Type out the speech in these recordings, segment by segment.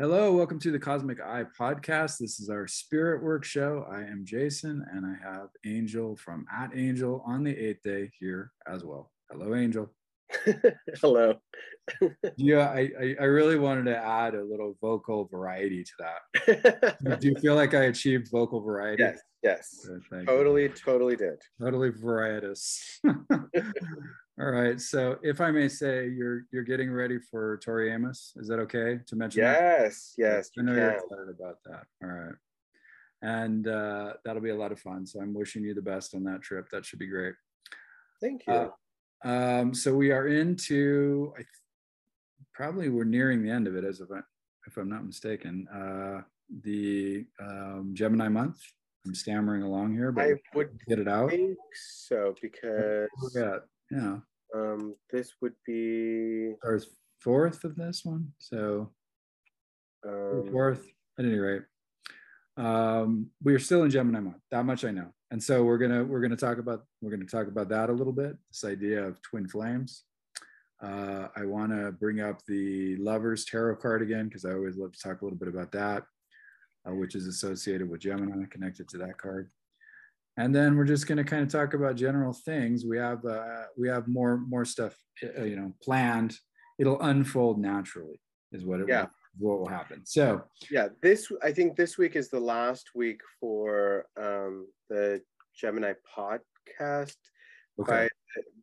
Hello, welcome to the Cosmic Eye podcast. This is our spirit work show. I am Jason and I have Angel from At Angel on the eighth day here as well. Hello, Angel. Hello. yeah, I, I, I really wanted to add a little vocal variety to that. Do you feel like I achieved vocal variety? Yes, yes. totally, you. totally did. Totally varietous. All right. So, if I may say, you're you're getting ready for Tori Amos. Is that okay to mention? Yes. That? Yes. I know you are excited about that. All right. And uh, that'll be a lot of fun. So I'm wishing you the best on that trip. That should be great. Thank you. Uh, um, so we are into. I th- probably we're nearing the end of it, as if I, if I'm not mistaken. Uh, the um, Gemini month. I'm stammering along here, but I would get it out. Think so because yeah, yeah. Um, this would be our fourth of this one. So um, fourth at any rate. Um, we are still in Gemini month. That much I know. And so we're gonna we're gonna talk about we're gonna talk about that a little bit. This idea of twin flames. Uh, I want to bring up the Lovers Tarot card again because I always love to talk a little bit about that, uh, which is associated with Gemini, connected to that card and then we're just going to kind of talk about general things. We have uh, we have more more stuff uh, you know planned. It'll unfold naturally is what it yeah. will, what will happen. So yeah this i think this week is the last week for um, the gemini podcast. Okay. by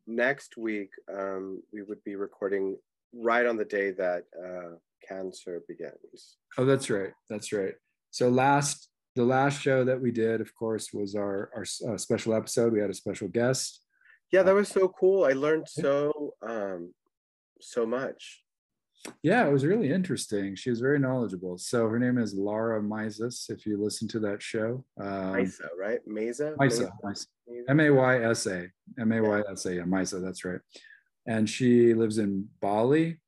next week um, we would be recording right on the day that uh, cancer begins. Oh that's right. That's right. So last the last show that we did, of course, was our our uh, special episode. We had a special guest. Yeah, that was so cool. I learned so um, so much. Yeah, it was really interesting. She was very knowledgeable. So her name is Laura Misas. If you listen to that show, um, Misa, right? Mesa. Misa. M A Y S A. M A Y S A. Yeah, Misa. That's right. And she lives in Bali,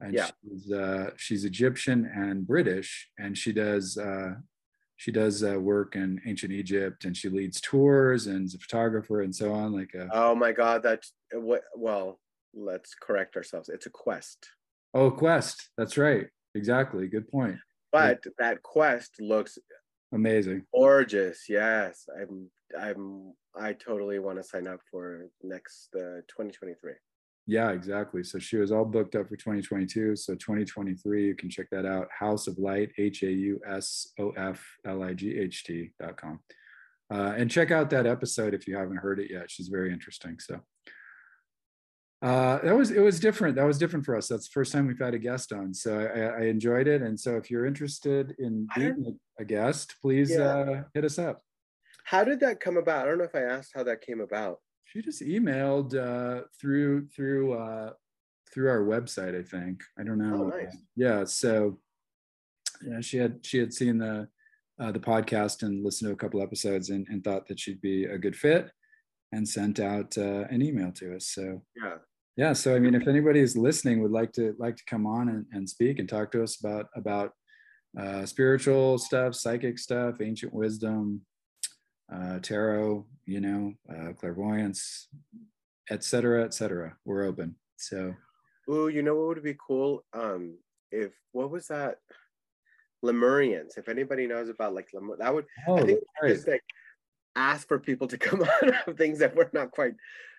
and yeah. she's uh, she's Egyptian and British, and she does uh, she does uh, work in ancient Egypt and she leads tours and is a photographer and so on. Like, a, oh my God, that's what? Well, let's correct ourselves. It's a quest. Oh, quest. That's right. Exactly. Good point. But yeah. that quest looks amazing, gorgeous. Yes, I'm. I'm. I totally want to sign up for next uh, 2023 yeah exactly. So she was all booked up for 2022 so 2023 you can check that out. House of light h-a-u-s-o-f-l-i-g-h-t dot com. Uh, and check out that episode if you haven't heard it yet. She's very interesting so. Uh, that was it was different. That was different for us. That's the first time we've had a guest on so i, I enjoyed it. And so if you're interested in being a guest please yeah. uh, hit us up. How did that come about? I don't know if i asked how that came about she just emailed uh, through through uh, through our website. I think I don't know. Oh, nice. Yeah, so yeah, she had she had seen the uh, the podcast and listened to a couple episodes and, and thought that she'd be a good fit and sent out uh, an email to us. So yeah, yeah. So I mean, if anybody is listening would like to like to come on and, and speak and talk to us about about uh, spiritual stuff, psychic stuff, ancient wisdom, uh, tarot, you know, uh, clairvoyance, etc., etc. We're open. So, oh, you know what would be cool? Um, if what was that? Lemurians. If anybody knows about like Lemur, that would oh, I think right. just like ask for people to come on of things that we're not quite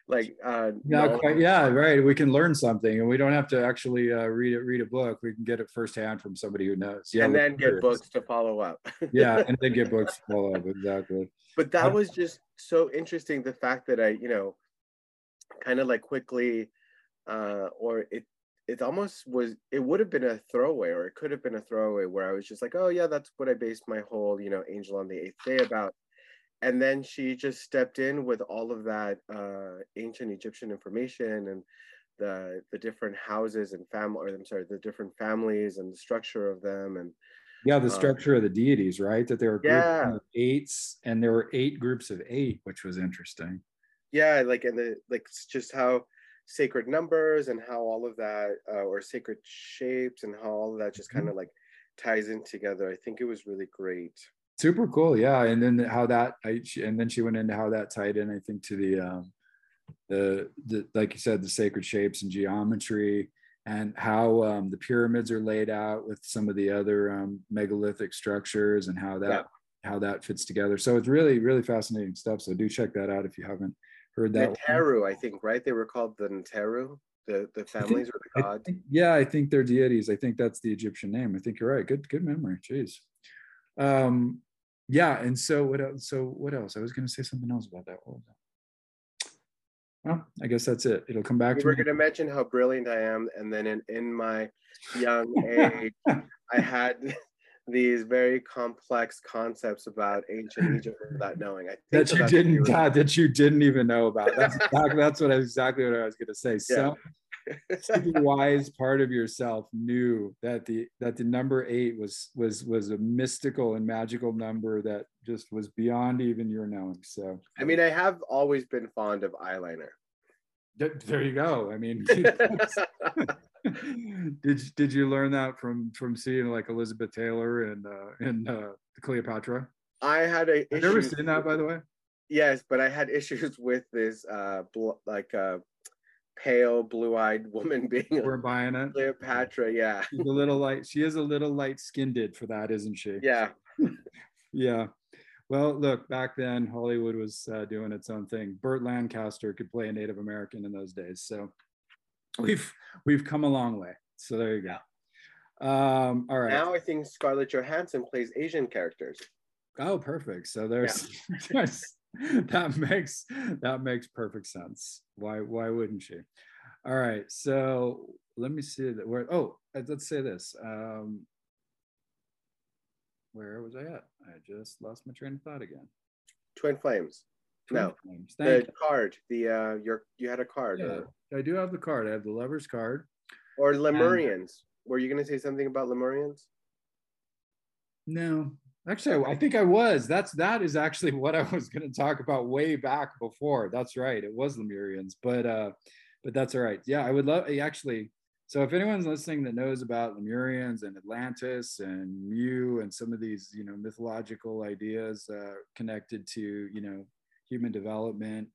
like uh not quite yeah right we can learn something and we don't have to actually uh, read it read a book we can get it firsthand from somebody who knows yeah and then get curious. books to follow up. Yeah and then get books to follow up exactly. But that was just so interesting the fact that i you know kind of like quickly uh or it it almost was it would have been a throwaway or it could have been a throwaway where i was just like oh yeah that's what i based my whole you know angel on the eighth day about and then she just stepped in with all of that uh, ancient Egyptian information and the the different houses and family, or I'm sorry, the different families and the structure of them and yeah, the um, structure um, of the deities, right? That there were yeah. eights, and there were eight groups of eight, which was interesting. Yeah, like and the like just how sacred numbers and how all of that, uh, or sacred shapes, and how all of that just mm-hmm. kind of like ties in together. I think it was really great super cool yeah and then how that I, and then she went into how that tied in i think to the um the, the like you said the sacred shapes and geometry and how um, the pyramids are laid out with some of the other um, megalithic structures and how that yeah. how that fits together. So it's really really fascinating stuff. So do check that out if you haven't heard that. Neteru, I think, right? They were called the Neteru. The the families or the gods. yeah, I think they're deities. I think that's the Egyptian name. I think you're right. Good good memory. Jeez. Um, yeah, and so what else? So what else? I was going to say something else about that. What well, I guess that's it. It'll come back. We were going to mention how brilliant I am, and then in, in my young age, I had these very complex concepts about ancient Egypt without knowing. I that you didn't that, you didn't even know about. That's exactly, that's what I, exactly what I was going to say. Yeah. So wise part of yourself knew that the that the number eight was was was a mystical and magical number that just was beyond even your knowing. So I mean, I have always been fond of eyeliner. There you go. I mean, did did you learn that from from seeing like Elizabeth Taylor and uh, and uh, Cleopatra? I had a. Have you ever seen that, by the way? Yes, but I had issues with this, uh, bl- like uh, pale, blue-eyed woman being. We're buying it. Cleopatra, yeah. She's a little light. She is a little light-skinned for that, isn't she? Yeah. yeah. Well, look, back then Hollywood was uh, doing its own thing. Burt Lancaster could play a Native American in those days, so we've we've come a long way. So there you go. Um, all right. Now I think Scarlett Johansson plays Asian characters. Oh, perfect. So there's, yeah. that makes that makes perfect sense. Why why wouldn't she? All right. So let me see that. Where? Oh, let's say this. Um, where was I at? I just lost my train of thought again. Twin Flames. Twin no, Flames. the you. card. The uh, your you had a card. Yeah, uh, I do have the card. I have the Lover's card. Or Lemurians. And, Were you going to say something about Lemurians? No, actually, I, think I was. That's that is actually what I was going to talk about way back before. That's right. It was Lemurians, but uh, but that's all right. Yeah, I would love actually so if anyone's listening that knows about Lemurians and Atlantis and Mu and some of these, you know, mythological ideas uh, connected to, you know, human development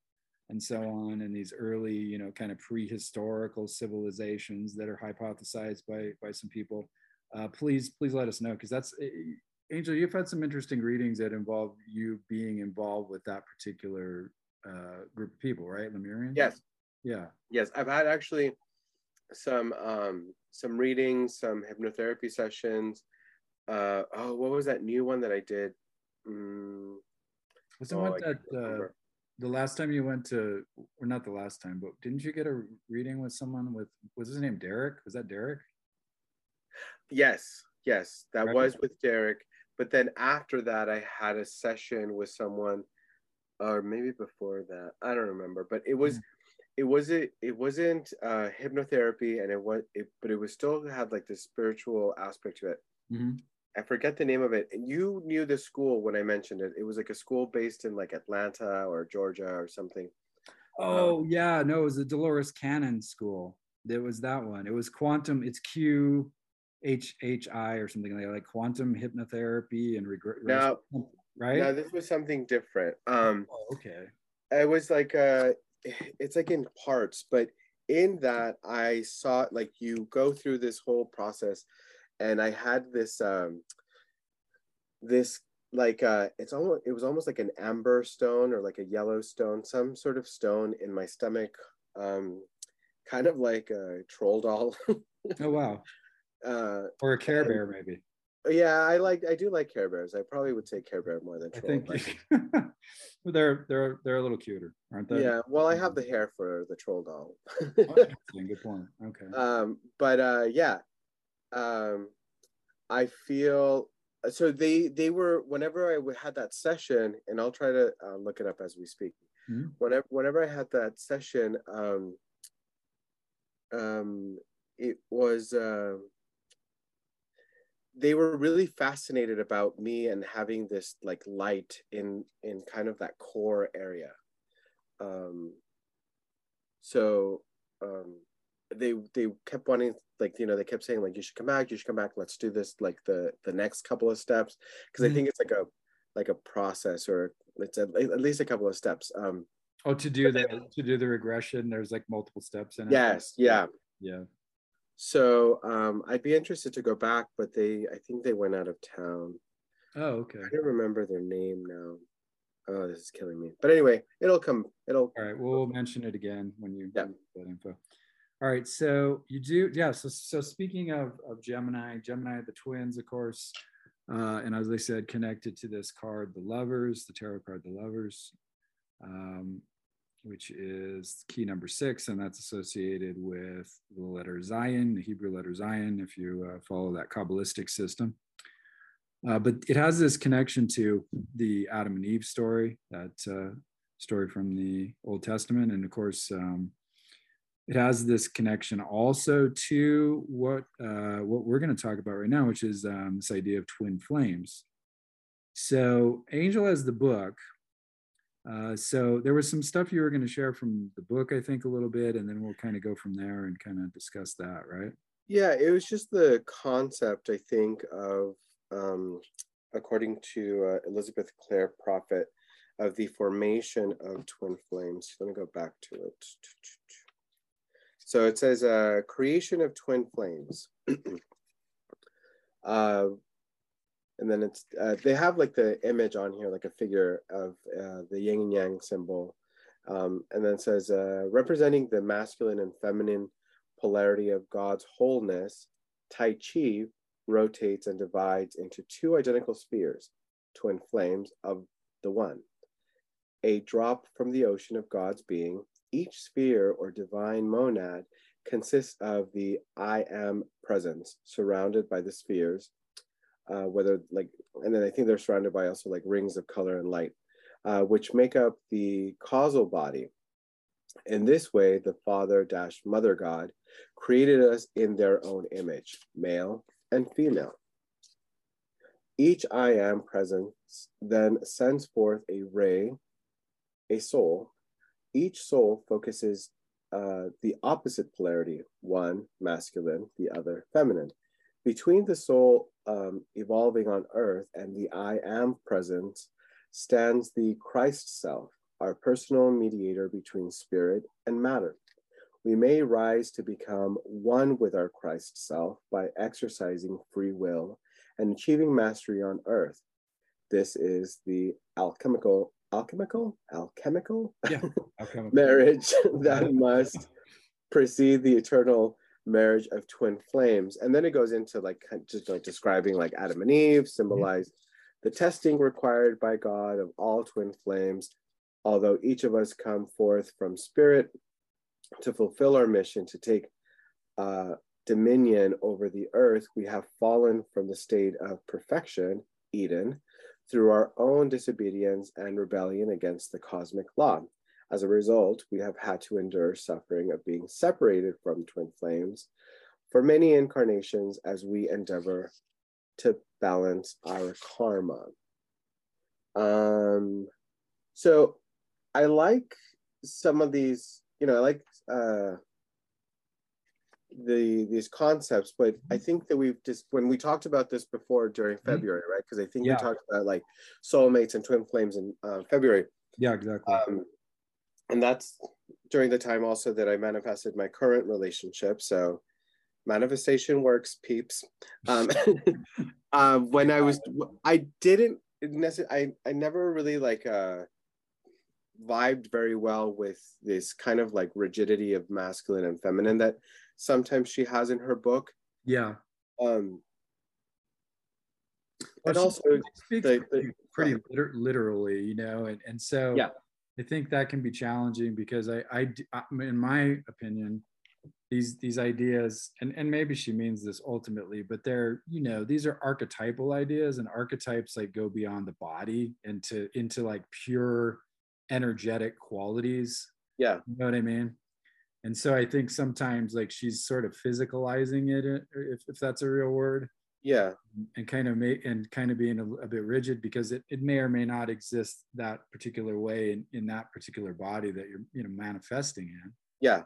and so on, and these early, you know, kind of prehistorical civilizations that are hypothesized by by some people, uh, please please let us know because that's eh, Angel. You've had some interesting readings that involve you being involved with that particular uh, group of people, right? Lemurians. Yes. Yeah. Yes, I've had actually some um, some readings, some hypnotherapy sessions. Uh, oh, what was that new one that I did? Mm, was it oh, that uh, the last time you went to, or not the last time, but didn't you get a reading with someone with was his name Derek? Was that Derek? Yes, yes, that right. was with Derek. But then after that, I had a session with someone, or maybe before that, I don't remember. But it was. Mm it wasn't it wasn't uh, hypnotherapy, and it was it, but it was still had like the spiritual aspect to it. Mm-hmm. I forget the name of it. And you knew the school when I mentioned it. It was like a school based in like Atlanta or Georgia or something. Oh um, yeah, no, it was the Dolores Cannon School. It was that one. It was quantum. It's Q H H I or something like like quantum hypnotherapy and regret. Now, right? No, this was something different. Um, oh, okay. It was like uh it's like in parts, but in that I saw like you go through this whole process and I had this um this like uh it's almost it was almost like an amber stone or like a yellow stone, some sort of stone in my stomach, um kind of like a troll doll. oh wow. Uh or a care bear maybe. Yeah, I like I do like Care Bears. I probably would say Care Bear more than Troll. I think they're they're they're a little cuter, aren't they? Yeah. Well, I have the hair for the Troll doll. oh, good point. Okay. Um, but uh, yeah, um, I feel so they they were whenever I had that session, and I'll try to uh, look it up as we speak. Mm-hmm. Whenever whenever I had that session, um, um, it was. Uh, they were really fascinated about me and having this like light in in kind of that core area. Um so um they they kept wanting like you know they kept saying like you should come back you should come back let's do this like the the next couple of steps. Because mm-hmm. i think it's like a like a process or it's at, at least a couple of steps um oh to do the to do the regression there's like multiple steps in it? Yes yeah. Yeah So um, I'd be interested to go back, but they, I think they went out of town. Oh, okay. I don't remember their name now. Oh, this is killing me. But anyway, it'll come. It'll. All right. We'll mention it again when you yeah. that info. All right. So you do, yeah. So so speaking of of Gemini, Gemini, the twins, of course, uh, and as I said, connected to this card, the Lovers, the tarot card, the Lovers, um, which is key number six, and that's associated with the letter Zayin, the Hebrew letter Zayin, if you uh, follow that Kabbalistic system. Uh, but it has this connection to the Adam and Eve story, that uh, story from the Old Testament. And of course, um, it has this connection also to what, uh, what we're going to talk about right now, which is um, this idea of twin flames. So, Angel has the book. Uh, so, there was some stuff you were going to share from the book, I think, a little bit, and then we'll kind of go from there and kind of discuss that, right? Yeah, it was just the concept, I think, of um, according to uh, Elizabeth Clare Prophet, of the formation of twin flames. Let me go back to it. So it says uh, creation of twin flames. uh, and then it's uh, they have like the image on here, like a figure of uh, the yin and yang symbol. Um, and then says uh, representing the masculine and feminine polarity of God's wholeness, Tai Chi rotates and divides into two identical spheres, twin flames of the one. A drop from the ocean of God's being, each sphere or divine monad consists of the I am presence surrounded by the spheres, uh, whether like, and then I think they're surrounded by also like rings of color and light, uh, which make up the causal body. In this way, the Father dash Mother God created us in their own image, male and female. Each I am presence then sends forth a ray, a soul. Each soul focuses uh, the opposite polarity, one masculine, the other feminine. Between the soul um, evolving on earth and the I am presence stands the Christ self, our personal mediator between spirit and matter we may rise to become one with our Christ self by exercising free will and achieving mastery on earth. This is the alchemical, alchemical, alchemical, yeah, alchemical. marriage that must precede the eternal marriage of twin flames. And then it goes into like just like describing like Adam and Eve symbolize the testing required by God of all twin flames. Although each of us come forth from spirit, to fulfill our mission to take uh, dominion over the earth, we have fallen from the state of perfection, Eden, through our own disobedience and rebellion against the cosmic law. As a result, we have had to endure suffering of being separated from twin flames for many incarnations as we endeavor to balance our karma. Um, so I like some of these, you know, I like uh, the these concepts, but I think that we've just when we talked about this before during mm-hmm. February, right? Because I think yeah. we talked about like soulmates and twin flames in uh, February. Yeah, exactly. Um, and that's during the time also that I manifested my current relationship. So manifestation works, peeps. Um, um, when I was, I didn't necessarily, I I never really like uh vibed very well with this kind of like rigidity of masculine and feminine that sometimes she has in her book. Yeah. Um well, and also the, the, pretty, liter- literally, you know, and, and so yeah. I think that can be challenging because I, I, in my opinion, these these ideas and and maybe she means this ultimately but they're you know these are archetypal ideas and archetypes like go beyond the body into into like pure energetic qualities. Yeah. You know what I mean? And so I think sometimes like she's sort of physicalizing it, uh, if, if that's a real word. Yeah. And kind of make and kind of being a, a, bit rigid because it, it may or may not exist that particular way in, in that particular body that you're, you know, manifesting in. Yeah.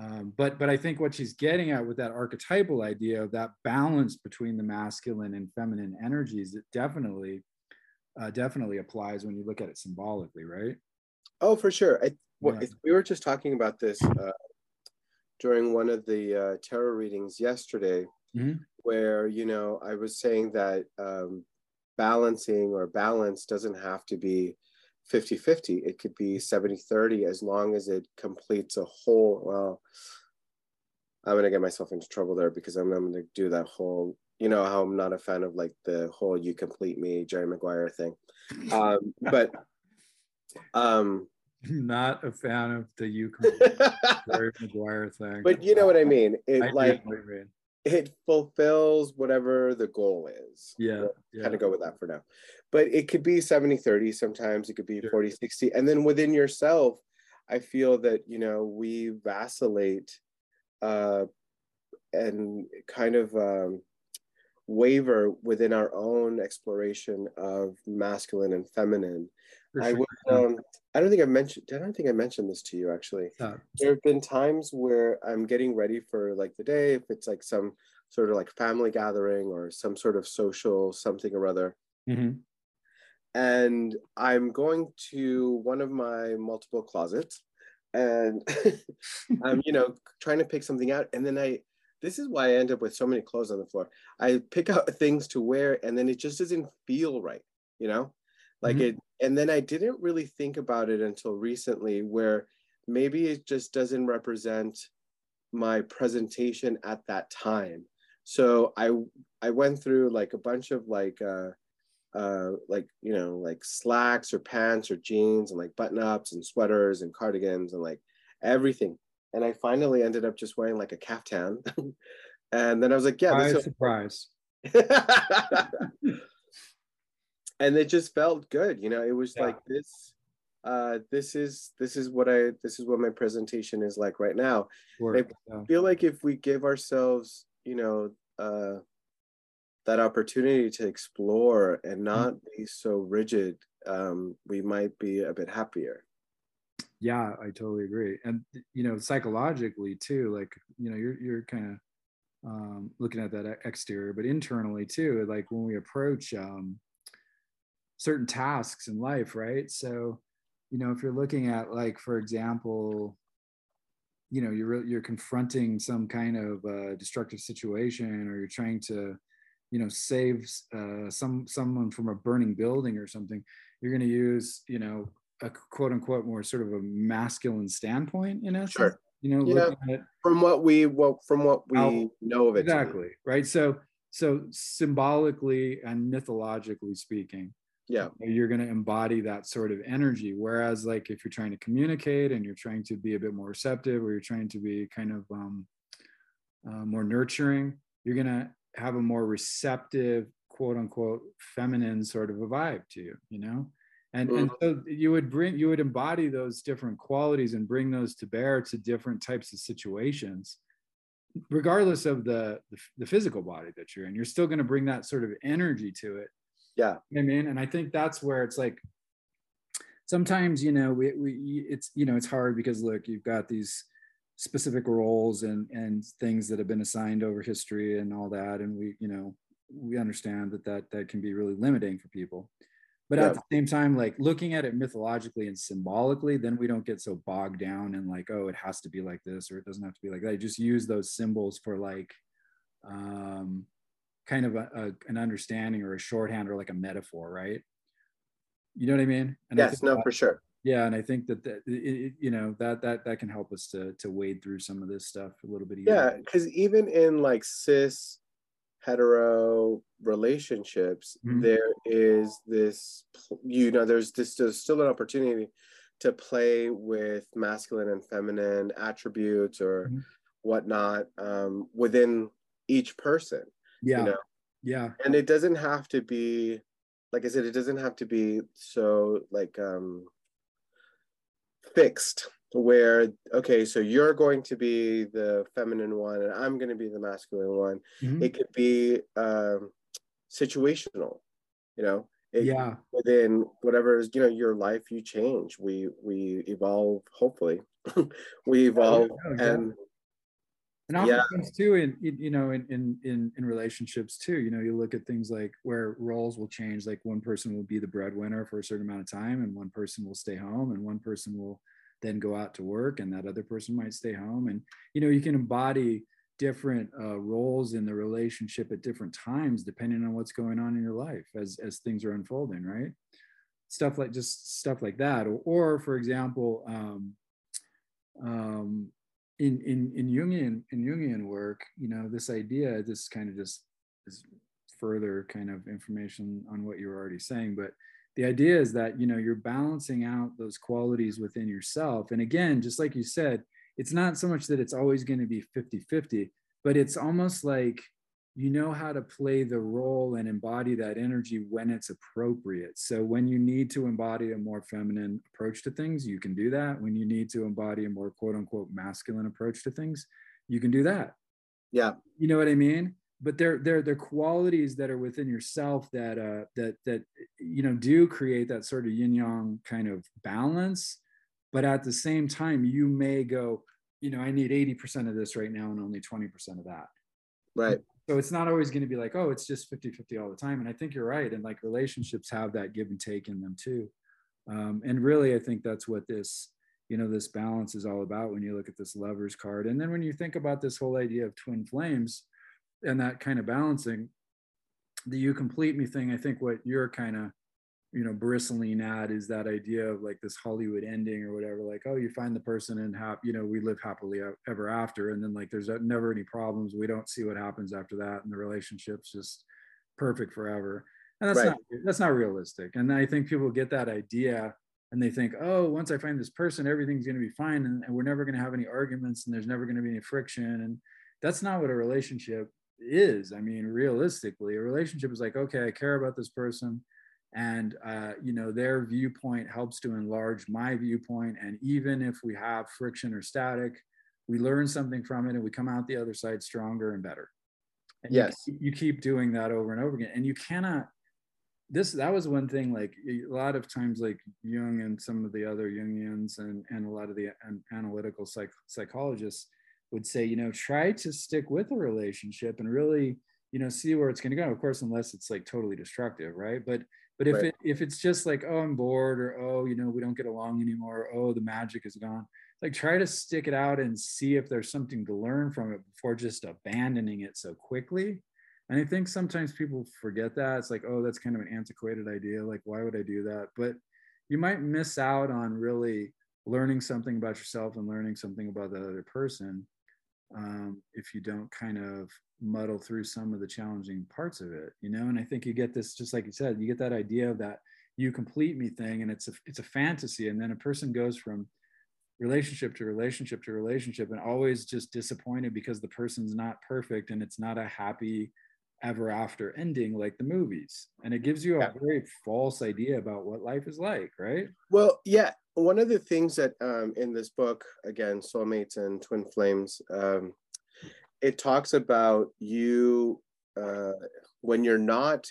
Um, but but I think what she's getting at with that archetypal idea of that balance between the masculine and feminine energies, it definitely uh, definitely applies when you look at it symbolically, right? Oh, for sure. I, well, yeah. we were just talking about this uh, during one of the uh, tarot readings yesterday, Mhm. where you know I was saying that um, balancing or balance doesn't have to be 50-50. It could be 70-30 as long as it completes a whole. Well, I'm gonna get myself into trouble there because I'm, I'm gonna do that whole. You know how I'm not a fan of like the whole "you complete me" Jerry Maguire thing, um, but um, Not a fan of the you complete Jerry Maguire thing. but you know what I mean. It I like mean. It fulfills whatever the goal is. Yeah, yeah. kind of go with that for now. But it could be 70 30 sometimes, it could be Sure. 40 60. And then within yourself, I feel that, you know, we vacillate uh, and kind of um, waver within our own exploration of masculine and feminine. I would, um, I don't think I mentioned, I don't think I mentioned this to you actually Yeah. there have been times where I'm getting ready for like the day, if it's like some sort of like family gathering or some sort of social something or other. Mhm. And I'm going to one of my multiple closets and I'm, you know, trying to pick something out. And then I, this is why I end up with so many clothes on the floor. I pick out things to wear and then it just doesn't feel right, you know? Like Mhm. it, and then I didn't really think about it until recently where maybe it just doesn't represent my presentation at that time. So I I went through like a bunch of like uh uh like you know like slacks or pants or jeans and like button ups and sweaters and cardigans and like everything. And I finally ended up just wearing like a caftan. and then I was like, yeah, this Surprise, is surprise. and it just felt good you know it was Yeah. like this uh this is this is what i this is what my presentation is like right now Work. I Yeah. feel like if we give ourselves you know uh that opportunity to explore and not be so rigid um we might be a bit happier yeah i totally agree and you know psychologically too like you know you're you're kind of um looking at that exterior but internally too like when we approach um certain tasks in life right so you know if you're looking at like for example you know you're you're confronting some kind of uh, destructive situation or you're trying to you know save uh, some someone from a burning building or something you're going to use you know a quote unquote more sort of a masculine standpoint in essence Sure. you know Yeah. at from what we well from what we How- know of it exactly right so so symbolically and mythologically speaking yeah. you're going to embody that sort of energy. Whereas like if you're trying to communicate and you're trying to be a bit more receptive or you're trying to be kind of um, uh, more nurturing you're going to have a more receptive quote unquote feminine sort of a vibe to you you know? And and so you would bring you would embody those different qualities and bring those to bear to different types of situations regardless of the the, the physical body that you're in. You're still going to bring that sort of energy to it yeah. You know I mean, and I think that's where it's like sometimes you know we, we it's you know it's hard because look you've got these specific roles and and things that have been assigned over history and all that and we you know we understand that that that can be really limiting for people. But Yeah. at the same time like looking at it mythologically and symbolically then we don't get so bogged down and like oh it has to be like this or it doesn't have to be like that. Just use those symbols for like um kind of a, a, an understanding or a shorthand or like a metaphor right? You know what i mean? And I yes think no that- for sure. Yeah and i think that, that it, you know that that that can help us to to wade through some of this stuff a little bit easier. Yeah, because even in like cis hetero relationships, Mhm. there is this, you know, there's this, there's still an opportunity to play with masculine and feminine attributes or Mhm. whatnot um, within each person, yeah. you know, yeah. And it doesn't have to be, like I said, it doesn't have to be so like um, fixed where okay so you're going to be the feminine one and i'm going to be the masculine one. Mhm. it could be um situational you know? It, yeah. within whatever is you know your life you change. We we evolve hopefully. We evolve no, exactly. and and Yeah. oftentimes too in, in you know in, in in in relationships too you know you look at things like where roles will change like one person will be the breadwinner for a certain amount of time and one person will stay home and one person will then go out to work and that other person might stay home. And you know you can embody different uh, roles in the relationship at different times depending on what's going on in your life as as things are unfolding right? Stuff like just stuff like that. Or, or for example um, um, in in in Jungian in Jungian work you know this idea this kind of just is further kind of information on what you were already saying but the idea is that you know you're balancing out those qualities within yourself. And again just like you said it's not so much that it's always going to be 50 50 but it's almost like you know how to play the role and embody that energy when it's appropriate. So when you need to embody a more feminine approach to things you can do that. When you need to embody a more quote unquote masculine approach to things you can do that. Yeah. You know what i mean? But they're they're they're qualities that are within yourself that uh that that you know do create that sort of yin yang kind of balance. But at the same time you may go you know i need 80% of this right now and only 20% of that. Right so it's not always going to be like oh it's just 50 50 all the time. And i think you're right and like relationships have that give and take in them too. Um, and really i think that's what this you know this balance is all about when you look at this lovers card. And then when you think about this whole idea of twin flames and that kind of balancing the you complete me thing i think what you're kind of you know bristling at is that idea of like this hollywood ending or whatever like oh you find the person and have you know we live happily ever after and then like there's never any problems we don't see what happens after that and the relationship's just perfect forever and that's right. not that's not realistic and i think people get that idea and they think oh once i find this person everything's going to be fine and, and we're never going to have any arguments and there's never going to be any friction and that's not what a relationship is. I mean, realistically, a relationship is like, okay, I care about this person, and uh, you know, their viewpoint helps to enlarge my viewpoint. And even if we have friction or static, we learn something from it, and we come out the other side stronger and better. And yes, you, you keep doing that over and over again, and you cannot. This that was one thing. Like a lot of times, like Jung and some of the other Jungians and and a lot of the analytical psych, psychologists would say, you know, try to stick with a relationship and really, you know, see where it's going to go. Of course, unless it's like totally destructive, right? But but if right. it if it's just like, oh, I'm bored, or oh, you know, we don't get along anymore, or, oh, the magic is gone. Like try to stick it out and see if there's something to learn from it before just abandoning it so quickly. And I think sometimes people forget that. It's like, oh, that's kind of an antiquated idea. Like, why would I do that? But you might miss out on really learning something about yourself and learning something about the other person um, if you don't kind of muddle through some of the challenging parts of it, you know. And I think you get this, just like you said, you get that idea of that you complete me thing, and it's a it's a fantasy, and then a person goes from relationship to relationship to relationship and always just disappointed because the person's not perfect and it's not a happy ever after ending like the movies. And it gives you a very false idea about what life is like right? Well yeah one of the things that um, in this book, again, soulmates and twin flames, um, it talks about you uh, when you're not,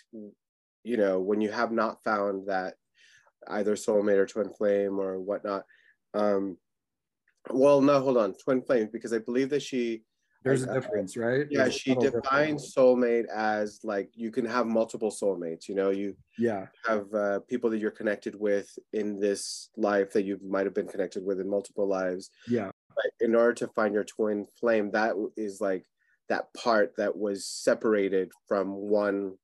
you know, when you have not found that either soulmate or twin flame or whatnot. Um, well, no, hold on, twin flame, because I believe that she there's a difference, right? Yeah, she defines soulmate as like you can have multiple soulmates. You know, you yeah have uh, people that you're connected with in this life that you might have been connected with in multiple lives. Yeah. But in order to find your twin flame, that is like that part that was separated from one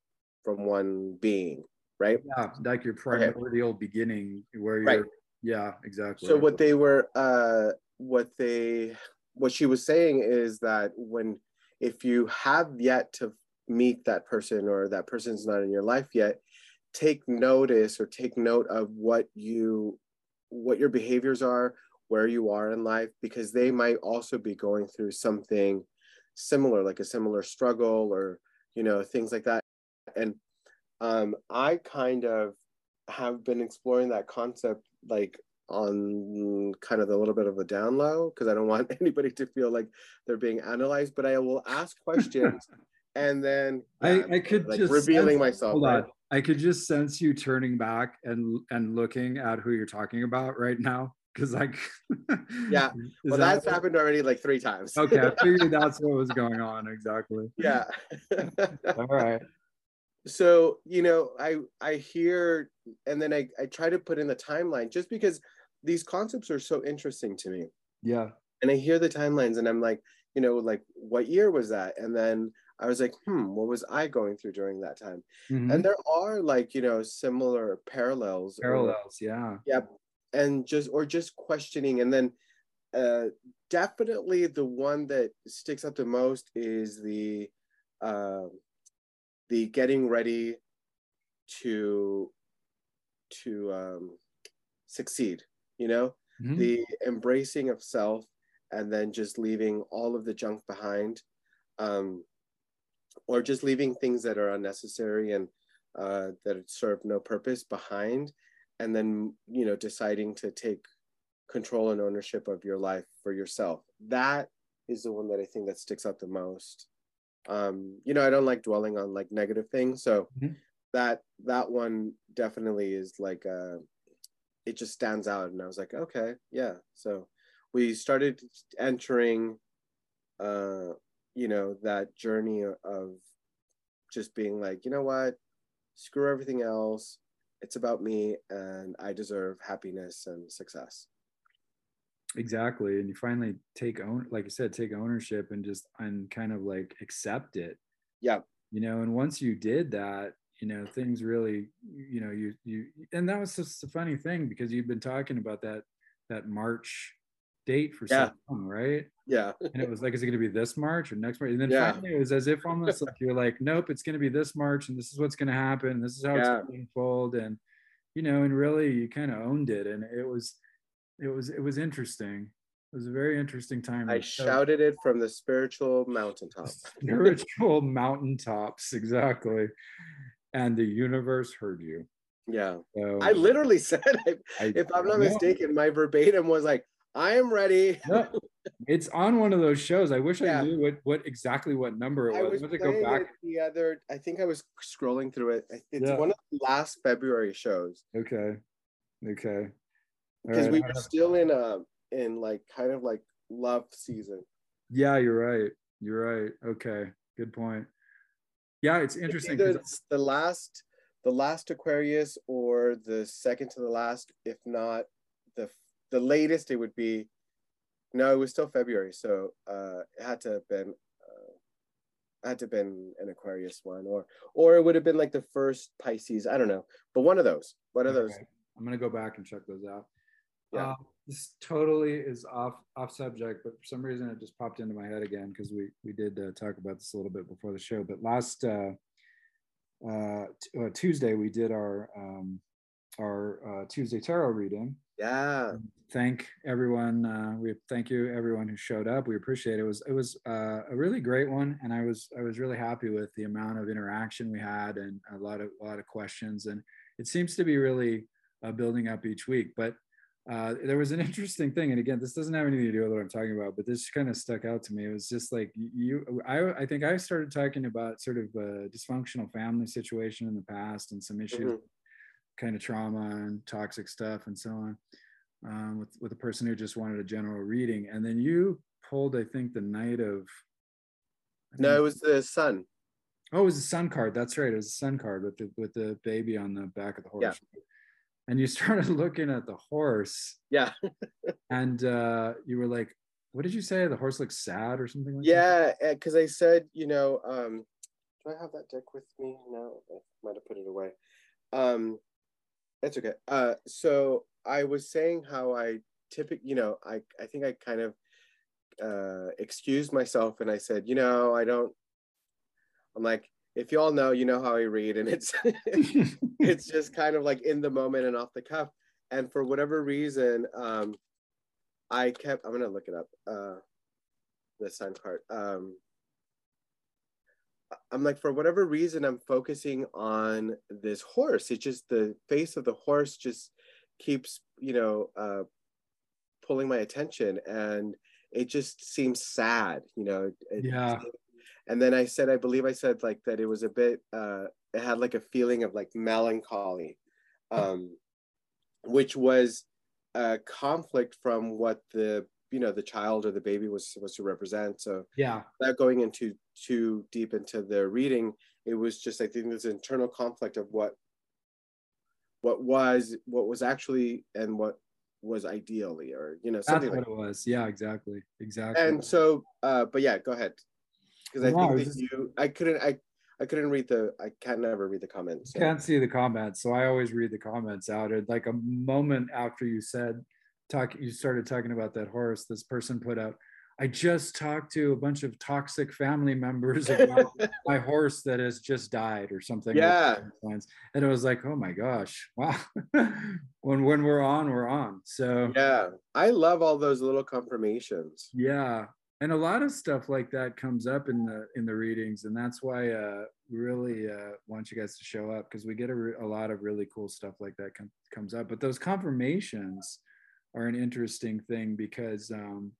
from one being, right? Yeah, like your primordial okay. beginning where you're. Right. Yeah, exactly. So what they were, uh, what they what she was saying is that when if you have yet to meet that person or that person's not in your life yet take notice or take note of what you what your behaviors are where you are in life because they might also be going through something similar like a similar struggle or you know things like that. And um i kind of have been exploring that concept like on kind of a little bit of a down low because I don't want anybody to feel like they're being analyzed, but I will ask questions and then yeah, I, I could like just revealing sense, myself. Hold right? on. I could just sense you turning back and and looking at who you're talking about right now. Cause like yeah, well that that's what? happened already like three times. okay, I figured that's what was going on exactly. Yeah. All right so you know i i hear and then i i try to put in the timeline just because these concepts are so interesting to me. Yeah. And I hear the timelines and I'm like, you know, like what year was that? And then I was like, hmm, what was I going through during that time? Mm-hmm. And there are like, you know, similar parallels. Parallels, or, yeah. Yep. Yeah, and just or just questioning. And then uh definitely the one that sticks out the most is the uh, the getting ready to to um, succeed you know mm-hmm. the embracing of self and then just leaving all of the junk behind um, or just leaving things that are unnecessary and uh, that serve no purpose behind and then you know deciding to take control and ownership of your life for yourself that is the one that i think that sticks out the most um you know i don't like dwelling on like negative things so mm-hmm. that that one definitely is like uh it just stands out. And i was like okay yeah. So we started entering uh you know that journey of just being like you know what? Screw everything else. It's about me and i deserve happiness and success. Exactly. And you finally take own like you said take ownership and just and kind of like accept it. Yeah you know and once you did that you know things really you know you you and that was just a funny thing because you've been talking about that that march date for yeah. so long right yeah and it was like is it going to be this march or next march and then yeah. finally it was as if almost like you're like nope it's going to be this march and this is what's going to happen this is how yeah. it's going to unfold and you know and really you kind of owned it and it was it was it was interesting. It was a very interesting time. I shouted it from the spiritual mountaintops. spiritual mountaintops, exactly. And the universe heard you. Yeah. So, I literally said it. I, if I'm not mistaken, my verbatim was like, I am ready. it's on one of those shows. I wish yeah. I knew what, what exactly what number it was. I was it go back? the other, I think I was scrolling through it. It's yeah. one of the last February shows. Okay. Okay because right. we were still in a in like kind of like love season. Yeah, you're right. You're right. Okay, good point. Yeah, it's interesting. It's the last, the last Aquarius, or the second to the last, if not the the latest. It would be. No, it was still February, so uh, it had to have been. Uh, had to have been an Aquarius one, or or it would have been like the first Pisces. I don't know, but one of those. One of okay. those. I'm gonna go back and check those out. Yeah. Um, this totally is off off subject, but for some reason it just popped into my head again because we we did uh, talk about this a little bit before the show. But last uh, uh, t- uh, Tuesday we did our um, our uh, Tuesday tarot reading. Yeah. Thank everyone. Uh, we thank you everyone who showed up. We appreciate it. It was it was uh, a really great one, and I was I was really happy with the amount of interaction we had and a lot of a lot of questions. And it seems to be really uh, building up each week. But uh, there was an interesting thing, and again, this doesn't have anything to do with what I'm talking about, but this kind of stuck out to me. It was just like you, I, I think I started talking about sort of a dysfunctional family situation in the past and some issues, mm-hmm. kind of trauma and toxic stuff and so on, um, with with a person who just wanted a general reading, and then you pulled, I think, the knight of. No, it was the sun. Oh, it was the sun card. That's right. It was the sun card with the with the baby on the back of the horse. Yeah and you started looking at the horse. Yeah. and uh, you were like, what did you say? The horse looks sad or something like yeah, that? Yeah, because I said, you know, um, do I have that deck with me? No, I might have put it away. Um, it's okay. Uh, so I was saying how I typically, you know, I, I think I kind of uh, excused myself and I said, you know, I don't, I'm like, if you all know, you know how I read, and it's it's just kind of like in the moment and off the cuff. And for whatever reason, um, I kept. I'm gonna look it up. Uh, the sign card. Um, I'm like, for whatever reason, I'm focusing on this horse. It's just the face of the horse just keeps, you know, uh, pulling my attention, and it just seems sad. You know, it, yeah and then i said i believe i said like that it was a bit uh it had like a feeling of like melancholy um which was a conflict from what the you know the child or the baby was supposed to represent so yeah without going into too deep into the reading it was just i think this internal conflict of what what was what was actually and what was ideally or you know That's something what like it was. Yeah, exactly. Exactly. and so uh but yeah go ahead because i No, think that just- you i couldn't i i couldn't read the i can't never read the comments so. can't see the comments, so I always read the comments out. At like a moment after you said talk, you started talking about that horse. This person put out. I just talked to a bunch of toxic family members about my horse that has just died or something. Yeah. And it was like, oh my gosh, wow. when when we're on, we're on. So yeah i love all those little confirmations yeah and a lot of stuff like that comes up in the in the readings and that's why uh we really uh want you guys to show up because we get a, re- a lot of really cool stuff like that com- comes up. But those confirmations are an interesting thing because um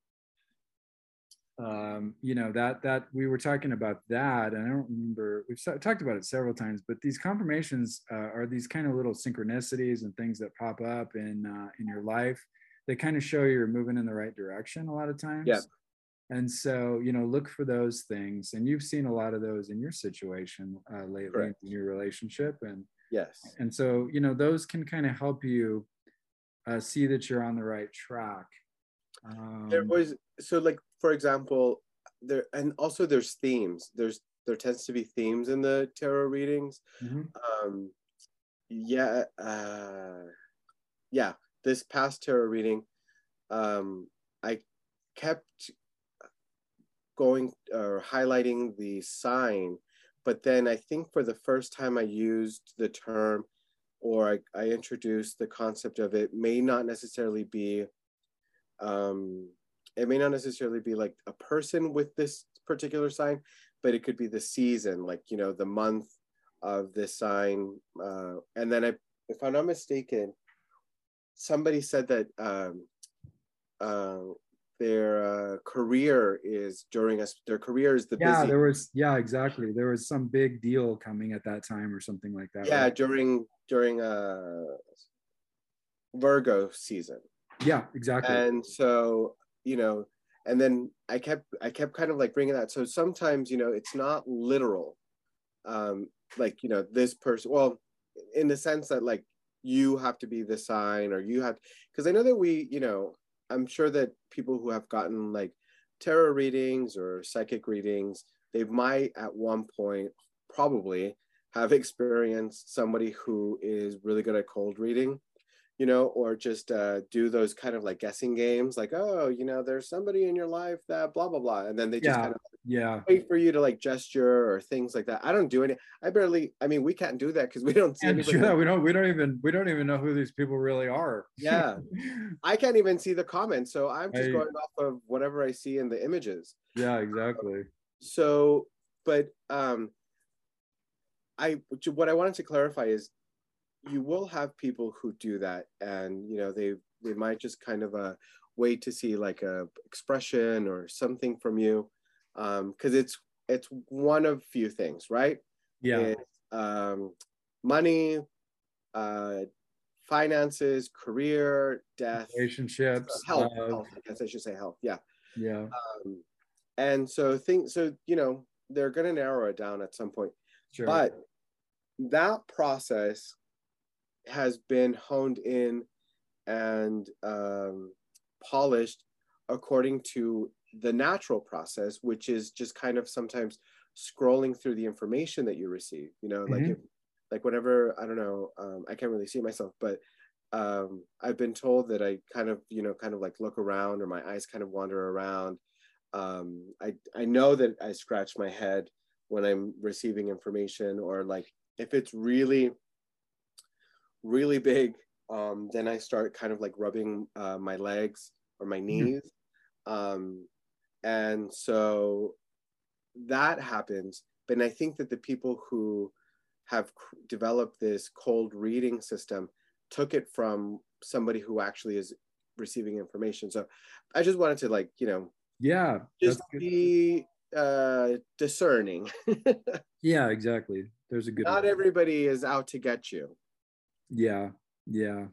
um you know that that we were talking about that and i don't remember we've talked about it several times but these confirmations uh, are these kind of little synchronicities and things that pop up in uh, in your life. They kind of show you're moving in the right direction a lot of times. Yeah. And so you know look for those things and you've seen a lot of those in your situation uh, lately Correct. in your relationship and yes and so you know those can kind of help you uh, see that you're on the right track um, there was so like for example there and also there's themes there's there tends to be themes in the tarot readings mhm. um yeah uh yeah this past tarot reading um i kept going or highlighting the sign but then i think for the first time i used the term or i, I introduced the concept of it may not necessarily be um it may not necessarily be like a person with this particular sign but it could be the season like you know the month of this sign uh and then i if i'm not mistaken somebody said that um uh their uh, career is during us their career is the yeah busy there was yeah exactly. There was some big deal coming at that time or something like that yeah right? during during uh virgo season. Yeah exactly. And so you know and then i kept i kept kind of like bringing that. So sometimes you know it's not literal um like you know this person well in the sense that like you have to be the sign or you have because i know that we you know i'm sure that people who have gotten like tarot readings or psychic readings they might at one point probably have experienced somebody who is really good at cold reading you know, or just uh, do those kind of like guessing games, like, oh, you know, there's somebody in your life that blah blah blah, and then they just Yeah. kind of yeah wait for you to like gesture or things like that. I don't do any. I barely. I mean, we can't do that because we don't see anybody. yeah, we don't we don't even we don't even know who these people really are Yeah. I can't even see the comments, so I'm just I- going off of whatever I see in the images. yeah exactly So, but um, I what I wanted to clarify is, you will have people who do that, and you know they they might just kind of uh, wait to see like a expression or something from you, because it's it's one of few things, right? yeah It's, um, money, uh, finances, career, death, relationships health, love, health. I guess I should say health. Yeah yeah um, and so things so you know they're going to narrow it down at some point sure but that process has been honed in and um, polished according to the natural process which is just kind of sometimes scrolling through the information that you receive you know like Mhm. if, like whenever i don't know um, i can't really see myself but um, I've been told that I kind of, you know, kind of like look around or my eyes kind of wander around. Um, I, I know that I scratch my head when I'm receiving information or like if it's really, really big, um, then I start kind of like rubbing uh, my legs or my knees. Um, and so that happens. But I think that the people who have developed this cold reading system took it from somebody who actually is receiving information. So I just wanted to like, you know, yeah just be uh discerning. yeah exactly there's a good Not word. everybody is out to get you. Yeah yeah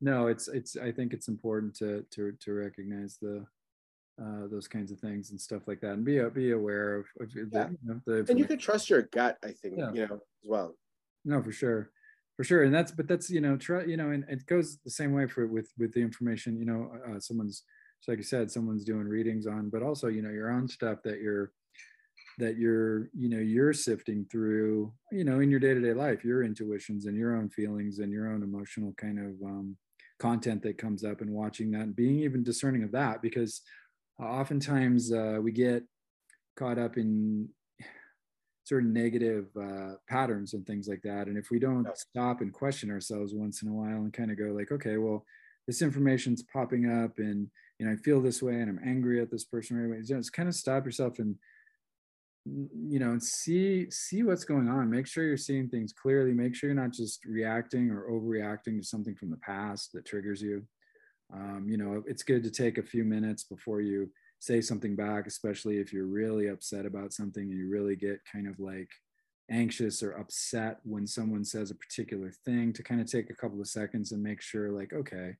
no it's it's i think it's important to to to recognize the uh those kinds of things and stuff like that and be be aware of, of the, Yeah. you know, the And you can trust your gut, I think, Yeah. you know, as well. no for sure for sure and that's but that's you know try you know and it goes the same way for with with the information you know uh, someone's so like you said someone's doing readings on but also you know your own stuff that you're that you're you know you're sifting through you know in your day-to-day life your intuitions and your own feelings and your own emotional kind of um, content that comes up and watching that and being even discerning of that because oftentimes uh, we get caught up in certain negative uh, patterns and things like that. And if we don't stop and question ourselves once in a while and kind of go like, okay, well, this information's popping up and you know I feel this way and I'm angry at this person right away. Just kind of stop yourself and you know see see what's going on. Make sure you're seeing things clearly. Make sure you're not just reacting or overreacting to something from the past that triggers you. Um, you know, it's good to take a few minutes before you say something back, especially if you're really upset about something and you really get kind of like anxious or upset when someone says a particular thing to kind of take a couple of seconds and make sure like okay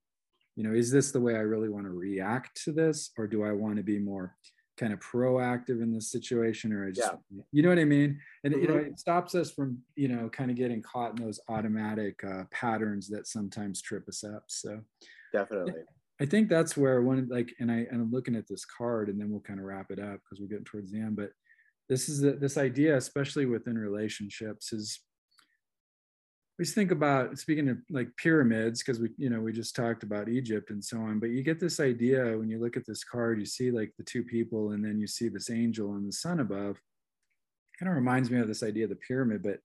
you know is this the way i really want to react to this or do i want to be more kind of proactive in this situation or I just yeah. you know what I mean and mm-hmm. you know mm-hmm. it stops us from you know kind of getting caught in those automatic uh, patterns that sometimes trip us up so definitely I think that's where one like, and I and I'm looking at this card, and then we'll kind of wrap it up because we're getting towards the end. But this is the, this idea, especially within relationships, is we think about speaking of like pyramids because we you know we just talked about Egypt and so on. But you get this idea when you look at this card, you see like the two people, and then you see this angel and the sun above. Kind of reminds me of this idea of the pyramid, but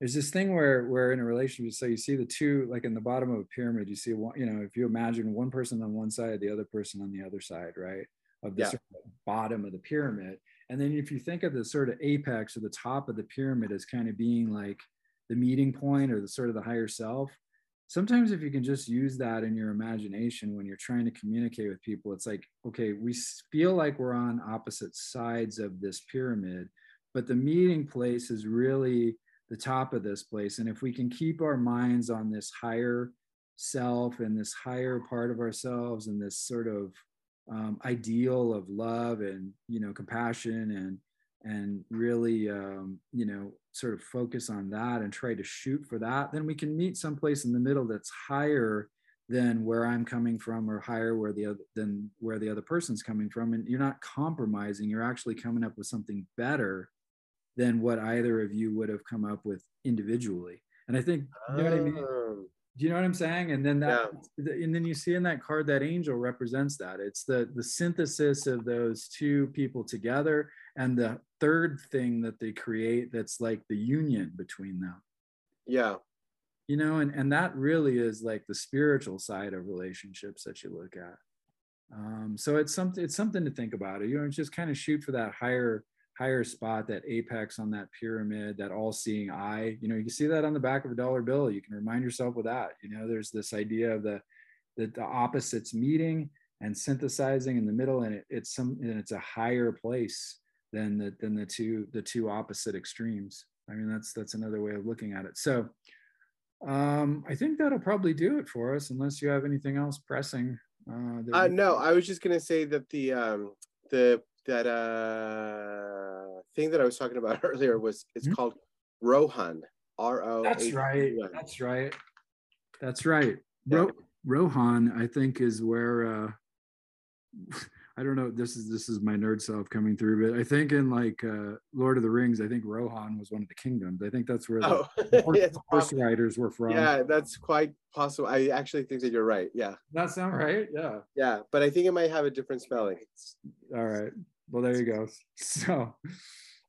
there's this thing where where in a relationship so you see the two like in the bottom of a pyramid you see one you know if you imagine one person on one side the other person on the other side right of the yeah. sort of bottom of the pyramid and then if you think of the sort of apex or the top of the pyramid as kind of being like the meeting point or the sort of the higher self sometimes if you can just use that in your imagination when you're trying to communicate with people it's like okay we feel like we're on opposite sides of this pyramid but the meeting place is really the top of this place. And if we can keep our minds on this higher self and this higher part of ourselves and this sort of um, ideal of love and you know compassion and and really um, you know sort of focus on that and try to shoot for that then we can meet someplace in the middle that's higher than where i'm coming from or higher where the other than where the other person's coming from and you're not compromising you're actually coming up with something better than what either of you would have come up with individually. And I think, you know what I mean? Oh. Do you know what I'm saying? And then that, yeah. and then you see in that card that angel represents that. It's the the synthesis of those two people together, and the third thing that they create that's like the union between them. Yeah. You know, and and that really is like the spiritual side of relationships that you look at. Um, so it's something it's something to think about. You know, just kind of shoot for that higher higher spot, that apex on that pyramid, that all seeing eye. You know, you can see that on the back of a dollar bill. You can remind yourself with that. You know, there's this idea of the, the, the opposites meeting and synthesizing in the middle, and it, it's some and it's a higher place than the than the two the two opposite extremes. I mean, that's that's another way of looking at it. So um, I think that'll probably do it for us, unless you have anything else pressing. Uh, uh no, I was just gonna say that the um, the that uh thing that I was talking about earlier was it's mm-hmm. called Rohan. R O. That's right. That's right. That's right. Ro- Rohan, I think, is where uh I don't know. This is this is my nerd self coming through, but I think in like uh, Lord of the Rings, I think Rohan was one of the kingdoms. I think that's where the, oh, the horse, riders were from. Yeah, that's quite possible. I actually think that you're right. Yeah. That sound right? Yeah. Yeah, but I think it might have a different spelling. All right. Well, there you go. So,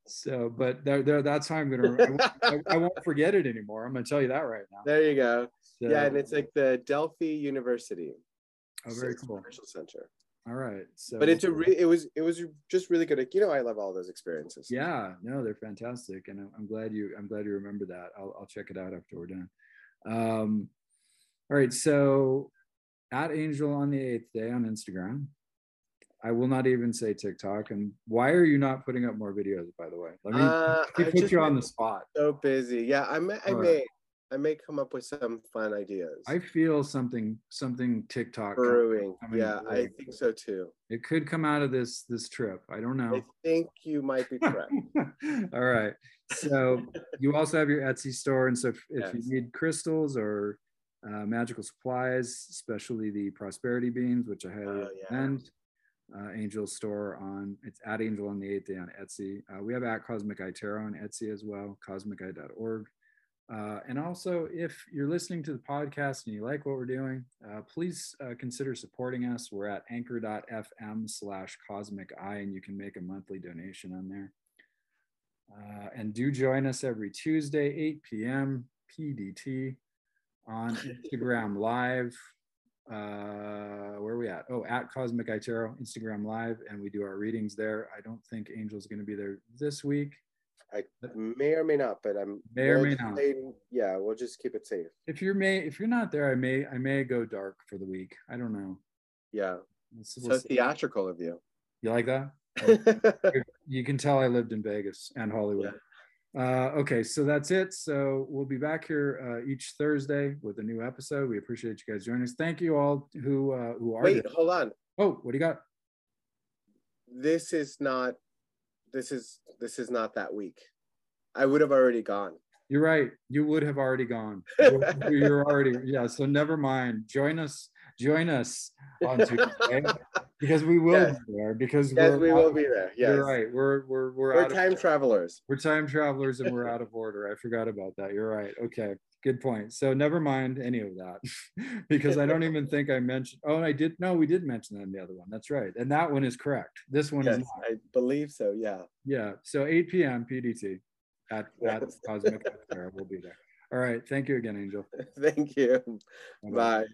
so, but there, there that's how I'm gonna. I won't, I won't forget it anymore. I'm gonna tell you that right now. There you go. So, yeah, and it's like the Delphi University. Oh, very cool. Commercial center. All right. So, but it's a re- it was it was just really good. You know, I love all those experiences. Yeah, no, they're fantastic, and I'm, I'm glad you I'm glad you remember that. I'll I'll check it out after we're done. Um, all right, so at Angel on the eighth day on Instagram. I will not even say TikTok. And why are you not putting up more videos? By the way, let me, uh, put you on the spot. So busy. Yeah, I may. I may. I may come up with some fun ideas. I feel something something TikTok brewing. Yeah, I think so too. It could come out of this this trip. I don't know. I think you might be correct. All right. So you also have your Etsy store, and so if, if Yes. you need crystals or uh, magical supplies, especially the prosperity beans, which I highly Oh, yeah. Uh, Angel store on it's at Angel on the Eighth Day on Etsy. Uh, we have at Cosmic Eye Tarot on Etsy as well, cosmiceye.org. Uh, and also, if you're listening to the podcast and you like what we're doing, uh, please uh, consider supporting us. We're at anchor.fm slash cosmic eye, and you can make a monthly donation on there. Uh, and do join us every Tuesday, 8 p.m. PDT on Instagram Live. Uh, where are we at? Oh, at Cosmic Eye Tarot, Instagram Live, and we do our readings there. I don't think Angel's going to be there this week. I may or may not, but I'm May or may not. say- yeah, we'll just keep it safe. If you're may, if you're not there, I may, I may go dark for the week. I don't know. Yeah. Let's- So we'll see. theatrical of you. You like that? you can tell I lived in Vegas and Hollywood. Uh, okay, so that's it. So we'll be back here uh, each Thursday with a new episode. We appreciate you guys joining us. Thank you all who uh, who are. Wait, there. hold on. Oh, what do you got? This is not this is this is not that week. I would have already gone. You're right. You would have already gone. You're, already yeah. So never mind. Join us. Join us on Tuesday because we will Yes. be there. Because Yes, we will be there. Yes. You're right. We're we're we're, We're out of- time travelers. We're time travelers and we're out of order. I forgot about that. You're right. Okay. Good point. So never mind any of that because I don't even think I mentioned. Oh, I did. No, we did mention that in the other one. That's right. And that one is correct. This one Yes, is not. I believe so. Yeah. Yeah. So 8 p.m. PDT at, at Cosmic. We'll be there. All right. Thank you again, Angel. Thank you. Bye-bye. Bye.